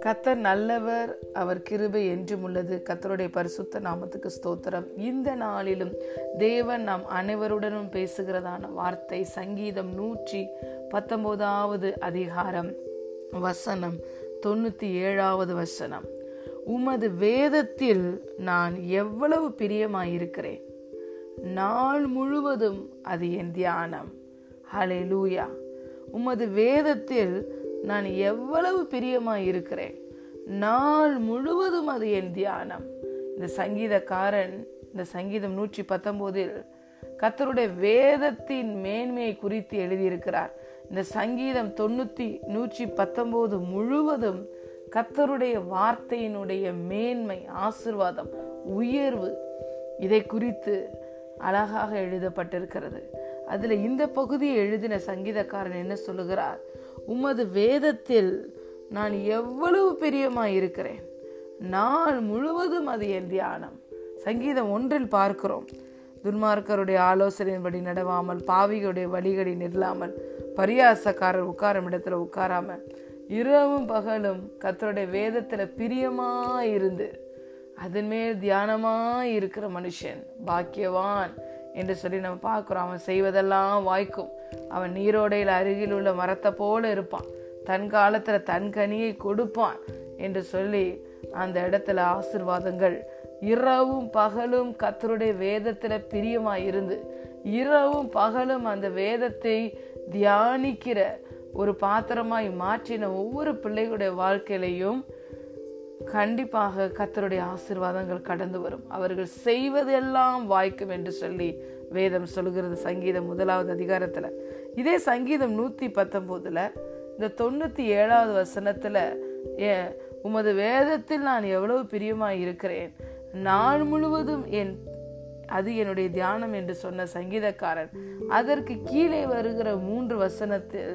கத்தர் நல்லவர் அவர் கிருபை என்றும் உள்ளது. கத்தருடைய பரிசுத்த நாமத்துக்கு ஸ்தோத்திரம். இந்த நாளிலும் தேவன் நாம் அனைவருடனும் பேசுகிறதான வார்த்தை சங்கீதம் நூற்றி பத்தொன்பதாவது அதிகாரம் வசனம் தொண்ணூத்தி ஏழாவது வசனம். உமது வேதத்தில் நான் எவ்வளவு பிரியமாயிருக்கிறேன். நாள் முழுவதும் அது என் தியானம். ஹலே லூயா உமது வேதத்தில் நான் எவ்வளவு பிரியமாக இருக்கிறேன். நாள் முழுவதும் அது என் தியானம். இந்த சங்கீதக்காரன் இந்த சங்கீதம் நூற்றி பத்தொம்போதில் கத்தருடைய வேதத்தின் மேன்மையை குறித்து எழுதியிருக்கிறார். இந்த சங்கீதம் தொண்ணூற்றி நூற்றி பத்தொம்போது முழுவதும் கத்தருடைய வார்த்தையினுடைய மேன்மை ஆசிர்வாதம் உயர்வு இதை குறித்து அழகாக எழுதப்பட்டிருக்கிறது. அதில் இந்த பகுதியை எழுதின சங்கீதக்காரன் என்ன சொல்லுகிறார்? உமது வேதத்தில் நான் எவ்வளவு பிரியமாக இருக்கிறேன். நாள் முழுவதும் அது என் தியானம். சங்கீதம் ஒன்றில் பார்க்கிறோம். துன்மார்க்கருடைய ஆலோசனையின்படி நடவாமல் பாவிகளுடைய வழிகளை நில்லாமல் பரியாசக்காரர் உட்காரும் இடத்துல உட்காராம இரவும் பகலும் கத்தருடைய வேதத்துல பிரியமா இருந்து அதன் மேல் தியானமா இருக்கிற மனுஷன் பாக்கியவான். என்று சொல்லி நம்ம பார்க்குறோம். அவன் செய்வதெல்லாம் வாய்க்கும். அவன் நீரோடையில் அருகில் உள்ள மரத்தை போல இருப்பான். தன் காலத்தில் தன் கனியை கொடுப்பான் என்று சொல்லி அந்த இடத்துல ஆசிர்வாதங்கள் இரவும் பகலும் கத்தருடைய வேதத்தில் பிரியமாக இருந்து இரவும் பகலும் அந்த வேதத்தை தியானிக்கிற ஒரு பாத்திரமாய் மாற்றின ஒவ்வொரு பிள்ளைகளுடைய வாழ்க்கையிலையும் கண்டிப்பாக கத்தருடைய ஆசிர்வாதங்கள் கடந்து வரும். அவர்கள் செய்வதெல்லாம் வாய்க்கும் என்று சொல்லி வேதம் சொல்கிறது சங்கீதம் முதலாவது அதிகாரத்தில். இதே சங்கீதம் நூற்றி பத்தொம்போதில் இந்த தொண்ணூற்றி ஏழாவது வசனத்துல உமது வேதத்தில் நான் எவ்வளவு பிரியமாக இருக்கிறேன். நாள் முழுவதும் என் அது என்னுடைய தியானம் என்று சொன்ன சங்கீதக்காரன். அதற்கு கீழே வருகிற மூன்று வசனத்தில்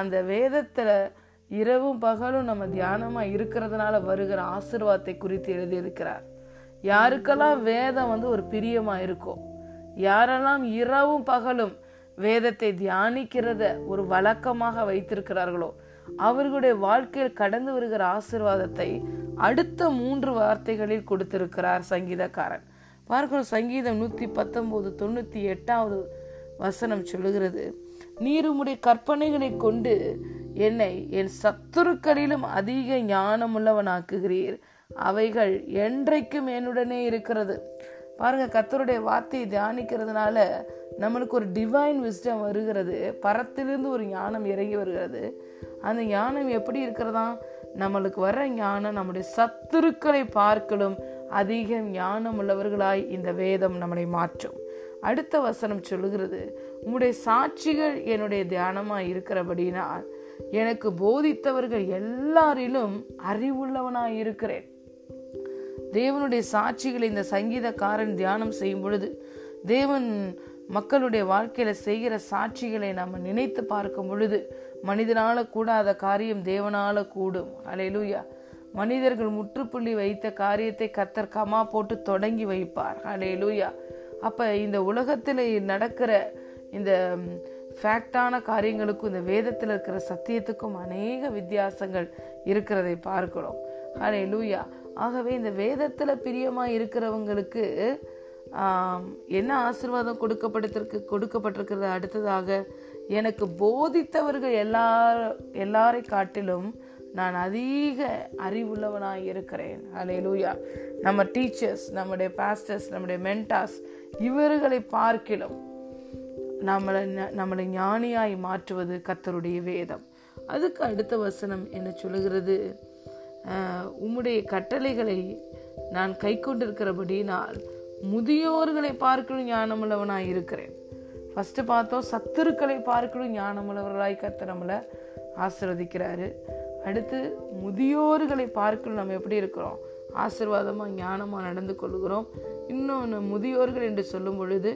அந்த வேதத்தில் இரவும் பகலும் நம்ம தியானமாக இருக்கிறதுனால வருகிற ஆசிர்வாதத்தை குறித்து எழுதியிருக்கிறார். யாருக்கெல்லாம் வேதம் வந்து ஒரு பிரியமாக இருக்கும் யாரெல்லாம் இரவும் பகலும் வேதத்தை தியானிக்கிறத ஒரு வழக்கமாக வைத்திருக்கிறார்களோ அவர்களுடைய வாழ்க்கையில் கடந்து வருகிற ஆசிர்வாதத்தை அடுத்த மூன்று வார்த்தைகளில் கொடுத்திருக்கிறார் சங்கீதக்காரன். பார்க்கணும் சங்கீதம் நூற்றி பத்தொம்போது தொண்ணூற்றி எட்டாவது வசனம் சொல்லுகிறது நீருமுடைய கற்பனைகளை கொண்டு என்னை என் சத்துருக்களிலும் அதிக ஞானமுள்ளவனாக்குகிறீர். அவைகள் என்றைக்கும் என்னுடனே இருக்கிறது. பாருங்க கத்தருடைய வார்த்தையை தியானிக்கிறதுனால நம்மளுக்கு ஒரு டிவைன் விஸ்டம் வருகிறது. பரத்திலிருந்து ஒரு ஞானம் இறங்கி வருகிறது. அந்த ஞானம் எப்படி இருக்கிறதா? நம்மளுக்கு வர ஞானம் நம்முடைய சத்துருக்களை பார்க்கலும் அதிக ஞானம் உள்ளவர்களாய் இந்த வேதம் நம்மளை மாற்றும். அடுத்த வசனம் சொல்லுகிறது உங்களுடைய சாட்சிகள் என்னுடைய தியானமாக இருக்கிறபடினால் எனக்கு போதித்தவர்கள் எல்லாரிலும் அறிவுள்ளவனாய் இருக்கிறேன் தேவனுடைய சாட்சிகளை இந்த சங்கீதக்காரன் தியானம் செய்யும் பொழுது தேவன் மக்களுடைய வாழ்க்கையில செய்கிற சாட்சிகளை நம்ம நினைத்து பார்க்கும் பொழுது மனிதனால கூடாத காரியம் தேவனால கூடும். அலையலூயா மனிதர்கள் முற்றுப்புள்ளி வைத்த காரியத்தை கத்தர் கமா போட்டு தொடங்கி வைப்பார். அலையலூயா அப்ப இந்த உலகத்துல நடக்கிற இந்த ஃபேக்டான காரியங்களுக்கும் இந்த வேதத்தில் இருக்கிற சத்தியத்துக்கும் அநேக வித்தியாசங்கள் இருக்கிறதை பார்க்கிறோம். ஹரே லூயா ஆகவே இந்த வேதத்தில் பிரியமாக இருக்கிறவங்களுக்கு என்ன ஆசிர்வாதம் கொடுக்கப்பட்டிருக்கு கொடுக்கப்பட்டிருக்கிறது அடுத்ததாக எனக்கு போதித்தவர்கள் எல்லார் எல்லாரை காட்டிலும் நான் அதிக அறிவுள்ளவனாக இருக்கிறேன். அலே லூயா நம்ம டீச்சர்ஸ் நம்முடைய பாஸ்டர்ஸ் நம்முடைய மென்டாஸ் இவர்களை பார்க்கிலும் நம்மளை நம்மளை ஞானியாய் மாற்றுவது கத்தருடைய வேதம். அதுக்கு அடுத்த வசனம் என்ன சொல்லுகிறது? உம்முடைய கட்டளைகளை நான் கை கொண்டிருக்கிறபடினால் முதியோர்களை பார்க்கணும் ஞானமுள்ளவனாய் இருக்கிறேன். ஃபஸ்ட்டு பார்த்தோம் சத்துருக்களை பார்க்கணும் ஞானமுள்ளவர்களாய் கத்த நம்மளை ஆசிர்வதிக்கிறாரு. அடுத்து முதியோர்களை பார்க்கணும் நம்ம எப்படி இருக்கிறோம்? ஆசிர்வாதமாக ஞானமாக நடந்து கொள்கிறோம் இன்னொன்று முதியோர்கள் என்று சொல்லும் பொழுது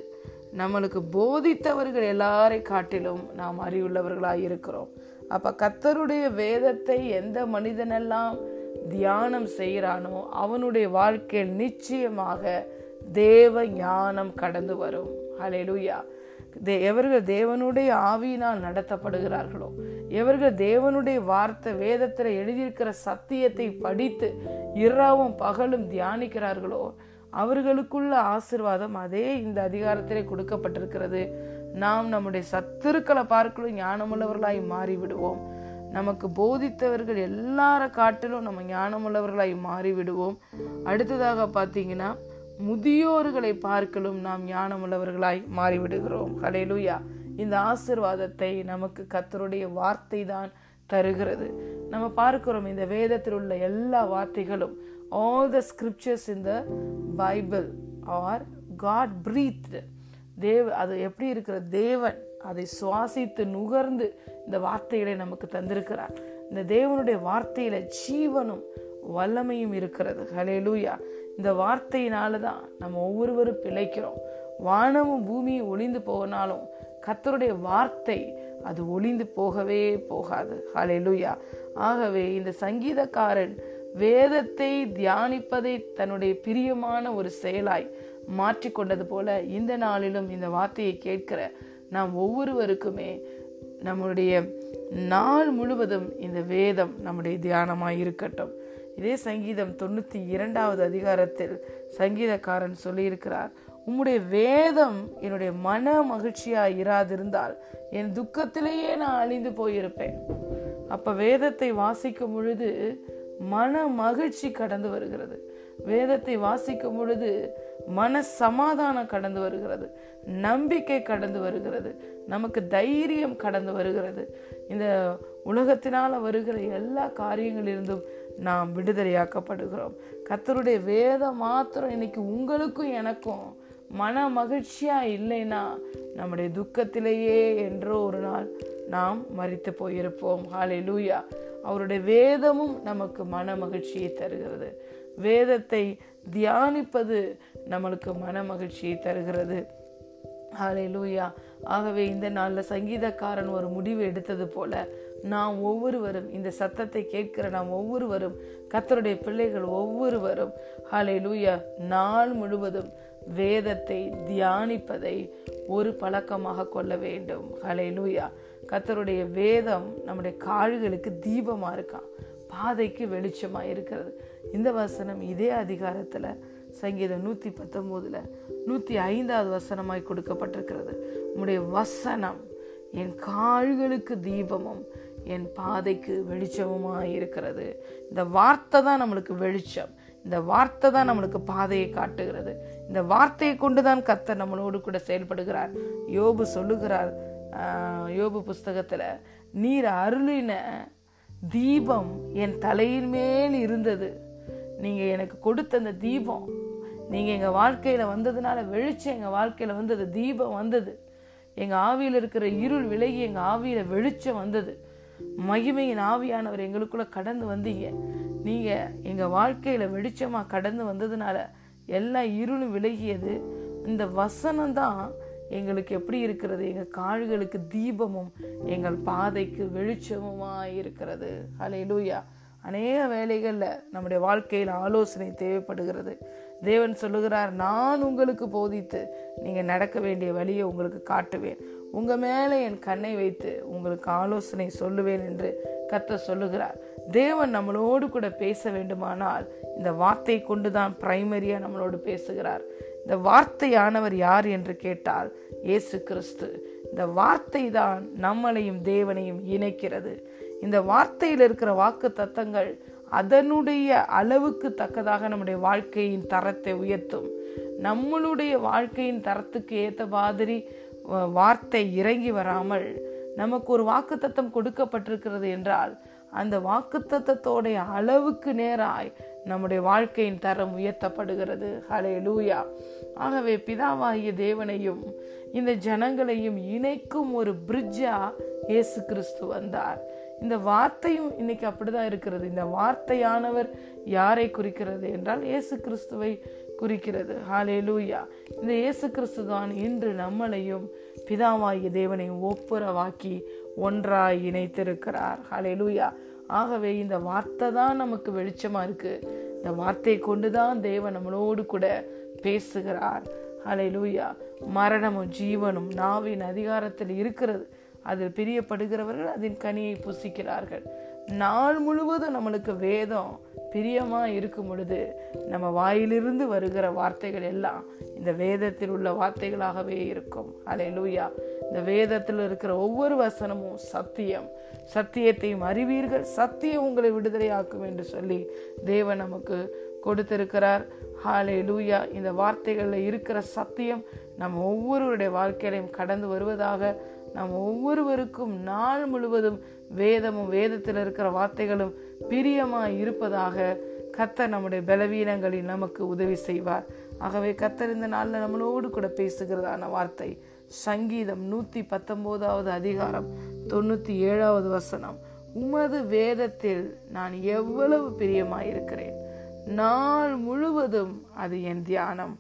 நம்மளுக்கு போதித்தவர்கள் எல்லாரை காட்டிலும் நாம் அறிவுள்ளவர்களாக இருக்கிறோம். அப்ப கத்தருடைய வேதத்தை எந்த மனிதனெல்லாம் தியானம் செய்கிறானோ அவனுடைய வாழ்க்கையில் நிச்சயமாக தேவ ஞானம் கடந்து வரும். ஹalleluya தே எவர்கள் தேவனுடைய ஆவியினால் நடத்தப்படுகிறார்களோ எவர்கள் தேவனுடைய வார்த்தை வேதத்தில் எழுதியிருக்கிற சத்தியத்தை படித்து இரவும் பகலும் தியானிக்கிறார்களோ அவர்களுக்குள்ள ஆசிர்வாதம் அதே இந்த அதிகாரத்திலே கொடுக்கப்பட்டிருக்கிறது. நாம் நம்முடைய சத்துருக்களை பார்க்கலும் ஞானமுள்ளவர்களாய் மாறிவிடுவோம். நமக்கு போதித்தவர்கள் எல்லார காட்டிலும் நம்ம ஞானமுள்ளவர்களாய் மாறிவிடுவோம். அடுத்ததாக பார்த்தீங்கன்னா முதியோர்களை பார்க்கலும் நாம் ஞானமுள்ளவர்களாய் மாறிவிடுகிறோம். ஹalleluya. இந்த ஆசிர்வாதத்தை நமக்கு கத்தருடைய வார்த்தை தான் தருகிறது. நம்ம பார்க்கிறோம் இந்த வேதத்தில் உள்ள எல்லா வார்த்தைகளும் all the scriptures in the Bible are God breath தேவ அது எப்படி இருக்கிற தேவன் அதை சுவாசித்து நுகர்ந்து இந்த வார்த்தைகளை நமக்கு தந்திருக்கிறார். இந்த தேவனுடைய வார்த்தையில ஜீவனும் வல்லமையும் இருக்கிறது. ஹலேலூயா இந்த வார்த்தையினால தான் நம்ம ஒவ்வொருவரும் பிழைக்கிறோம். வானமும் பூமியும் ஒளிந்து போனாலும் கத்தருடைய வார்த்தை அது ஒளிந்து போகவே போகாது. ஹalleluya ஆகவே இந்த சங்கீதக்காரன் வேதத்தை தியானிப்பதை தன்னுடைய பிரியமான ஒரு செயலாய் மாற்றிக்கொண்டது போல இந்த நாளிலும் இந்த வார்த்தையை கேட்கிற நாம் ஒவ்வொருவருக்குமே நம்முடைய நாள் முழுவதும் இந்த வேதம் நம்முடைய தியானமாய் இருக்கட்டும். இதே சங்கீதம் தொண்ணூத்தி இரண்டாவது அதிகாரத்தில் சங்கீதக்காரன் சொல்லியிருக்கிறார் உம்முடைய வேதம் என்னுடைய மன மகிழ்ச்சியா இராதிருந்தால் என் துக்கத்திலேயே நான் அழிந்து போயிருப்பேன். அப்ப வேதத்தை வாசிக்கும் பொழுது மன மகிழ்ச்சி கடந்து வருகிறது. வேதத்தை வாசிக்கும் பொழுது மன சமாதானம் கடந்து வருகிறது. நம்பிக்கை கடந்து வருகிறது. நமக்கு தைரியம் கடந்து வருகிறது. இந்த உலகத்தினால வருகிற எல்லா காரியங்களிலிருந்தும் நாம் விடுதலையாக்கப்படுகிறோம். கத்தருடைய வேதம் மாத்திரம் இன்னைக்கு உங்களுக்கும் எனக்கும் மன மகிழ்ச்சியா இல்லைன்னா நம்முடைய துக்கத்திலேயே என்றோ ஒரு நாள் நாம் மறித்து போயிருப்போம். ஹாலே லூயா அவருடைய வேதமும் நமக்கு மன மகிழ்ச்சியை தருகிறது. வேதத்தை தியானிப்பது நம்மளுக்கு மன மகிழ்ச்சியை தருகிறது. ஹாலே லூயா ஆகவே இந்த நாளில் சங்கீதக்காரன் ஒரு முடிவு எடுத்தது போல நாம் ஒவ்வொருவரும் இந்த சத்தத்தை கேட்கிற நாம் ஒவ்வொருவரும் கத்தருடைய பிள்ளைகள் ஒவ்வொருவரும் ஹலே லூயா நாள் முழுவதும் வேதத்தை தியானிப்பதை ஒரு பழக்கமாக கொள்ள வேண்டும். ஹலே லூயா கத்தருடைய வேதம் நம்முடைய கால்களுக்கு தீபமாக இருக்கான். பாதைக்கு வெளிச்சமாக இருக்கிறது. இந்த வசனம் இதே அதிகாரத்தில் சங்கீதம் நூற்றி பத்தொம்போதில் நூற்றி ஐந்தாவது வசனமாய் கொடுக்கப்பட்டிருக்கிறது. உம்முடைய வசனம் என் கால்களுக்கு தீபமும் என் பாதைக்கு வெளிச்சமுமாக இருக்கிறது. இந்த வார்த்தை தான் நம்மளுக்கு வெளிச்சம். இந்த வார்த்தை தான் நம்மளுக்கு பாதையை காட்டுகிறது. இந்த வார்த்தையை கொண்டு தான் கத்தர் நம்மளோடு கூட செயல்படுகிறார். யோபு சொல்லுகிறார் யோபு புஸ்தகத்தில் நீர் அருளின தீபம் என் தலையின் மேல் இருந்தது. நீங்கள் எனக்கு கொடுத்த அந்த தீபம் நீங்கள் எங்கள் வாழ்க்கையில் வந்ததுனால வெளிச்சம் எங்கள் வாழ்க்கையில் வந்தது தீபம் வந்தது. எங்கள் ஆவியில் இருக்கிற இருள் விலகி எங்கள் ஆவியில் வெளிச்சம் வந்தது. மகிமையின் ஆவியானவர் எங்களுக்குள்ள கடந்து வந்தீங்க. நீங்கள் எங்கள் வாழ்க்கையில் வெளிச்சமாக கடந்து வந்ததுனால எல்லா இருளும் விலகியது. இந்த வசனம் தான் எங்களுக்கு எப்படி இருக்கிறது? எங்கள் கால்களுக்கு தீபமும் எங்கள் பாதைக்கு வெளிச்சமுமா இருக்கிறது. அலை லூயா அநேக வேலைகளில் நம்முடைய வாழ்க்கையில் ஆலோசனை தேவைப்படுகிறது. தேவன் சொல்லுகிறார் நான் உங்களுக்கு போதித்து நீங்கள் நடக்க வேண்டிய வழியை உங்களுக்கு காட்டுவேன். உங்கள் மேலே என் கண்ணை வைத்து உங்களுக்கு ஆலோசனை சொல்லுவேன் என்று கத்த சொல்லுகிறார். தேவன் நம்மளோடு கூட பேச வேண்டுமானால் இந்த வார்த்தை கொண்டு தான் பிரைமரியாக நம்மளோடு பேசுகிறார். இந்த வார்த்தையானவர் யார் என்று கேட்டால் இயேசு கிறிஸ்து. இந்த வார்த்தை தான் நம்மளையும் தேவனையும் இணைக்கிறது. இந்த வார்த்தையில் இருக்கிற வாக்கு தத்தங்கள் அதனுடைய அளவுக்கு தக்கதாக நம்முடைய வாழ்க்கையின் தரத்தை உயர்த்தும். நம்மளுடைய வாழ்க்கையின் தரத்துக்கு ஏற்ற மாதிரி வார்த்தை இறங்கி வராமல் நமக்கு ஒரு வாக்கு தத்தம் கொடுக்கப்பட்டிருக்கிறது என்றால் அந்த வாக்கு தத்தத்தோடைய அளவுக்கு நேராய் நம்முடைய வாழ்க்கையின் தரம் உயர்த்தப்படுகிறது. ஹலே லூயா ஆகவே பிதாவாகிய தேவனையும் இந்த ஜனங்களையும் இணைக்கும் ஒரு பிரிட்ஜா இயேசு கிறிஸ்து வந்தார். இந்த வார்த்தையும் இன்னைக்கு அப்படிதான் இருக்கிறது. இந்த வார்த்தையானவர் யாரை குறிக்கிறது என்றால் இயேசு கிறிஸ்துவை குறிக்கிறது. ஹாலே லூயா இந்த இயேசு கிறிஸ்து தான் இன்று நம்மளையும் பிதாவாகிய தேவனையும் ஒப்புரவாக்கி ஒன்றாய் இணைத்திருக்கிறார். ஹாலே லூயா ஆகவே இந்த வார்த்தை தான் நமக்கு வெளிச்சமாக இருக்குது இந்த வார்த்தையை கொண்டு தான் தேவன் நம்மளோடு கூட பேசுகிறார். அலை லூயா மரணமும் ஜீவனும் நாவின் அதிகாரத்தில் இருக்கிறது. அதில் பிரியப்படுகிறவர்கள் அதன் கனியை புசிக்கிறார்கள். நாள் முழுவதும் நம்மளுக்கு வேதம் பிரியமாக இருக்கும் பொழுது நம்ம வாயிலிருந்து வருகிற வார்த்தைகள் எல்லாம் இந்த வேதத்தில் உள்ள வார்த்தைகளாகவே இருக்கும். அலை லூயா இந்த வேதத்தில் இருக்கிற ஒவ்வொரு வசனமும் சத்தியம். சத்தியத்தையும் அறிவீர்கள். சத்தியம் உங்களை விடுதலையாக்கும் என்று சொல்லி தேவன் நமக்கு கொடுத்திருக்கிறார். ஹாலே லூயா இந்த வார்த்தைகளில் இருக்கிற சத்தியம் நம்ம ஒவ்வொருவருடைய வாழ்க்கையிலையும் கடந்து வருவதாக நாம் ஒவ்வொருவருக்கும் நாள் முழுவதும் வேதமும் வேதத்தில் இருக்கிற வார்த்தைகளும் பிரியமாய் இருப்பதாக கத்தர் நம்முடைய பலவீனங்களில் நமக்கு உதவி செய்வார். ஆகவே கத்தர் இந்த நாளில் நம்மளோடு கூட பேசுகிறதான வார்த்தை சங்கீதம் நூற்றி பத்தொம்போதாவது அதிகாரம் தொண்ணூற்றி ஏழாவது வசனம். உமது வேதத்தில் நான் எவ்வளவு பிரியமாயிருக்கிறேன் நாள் முழுவதும் அது என் தியானம்.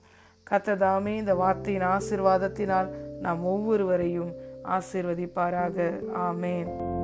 கத்ததாமே இந்த வார்த்தையின் ஆசிர்வாதத்தினால் நாம் ஒவ்வொருவரையும் ஆசிர்வதிப்பாராக. ஆமேன்.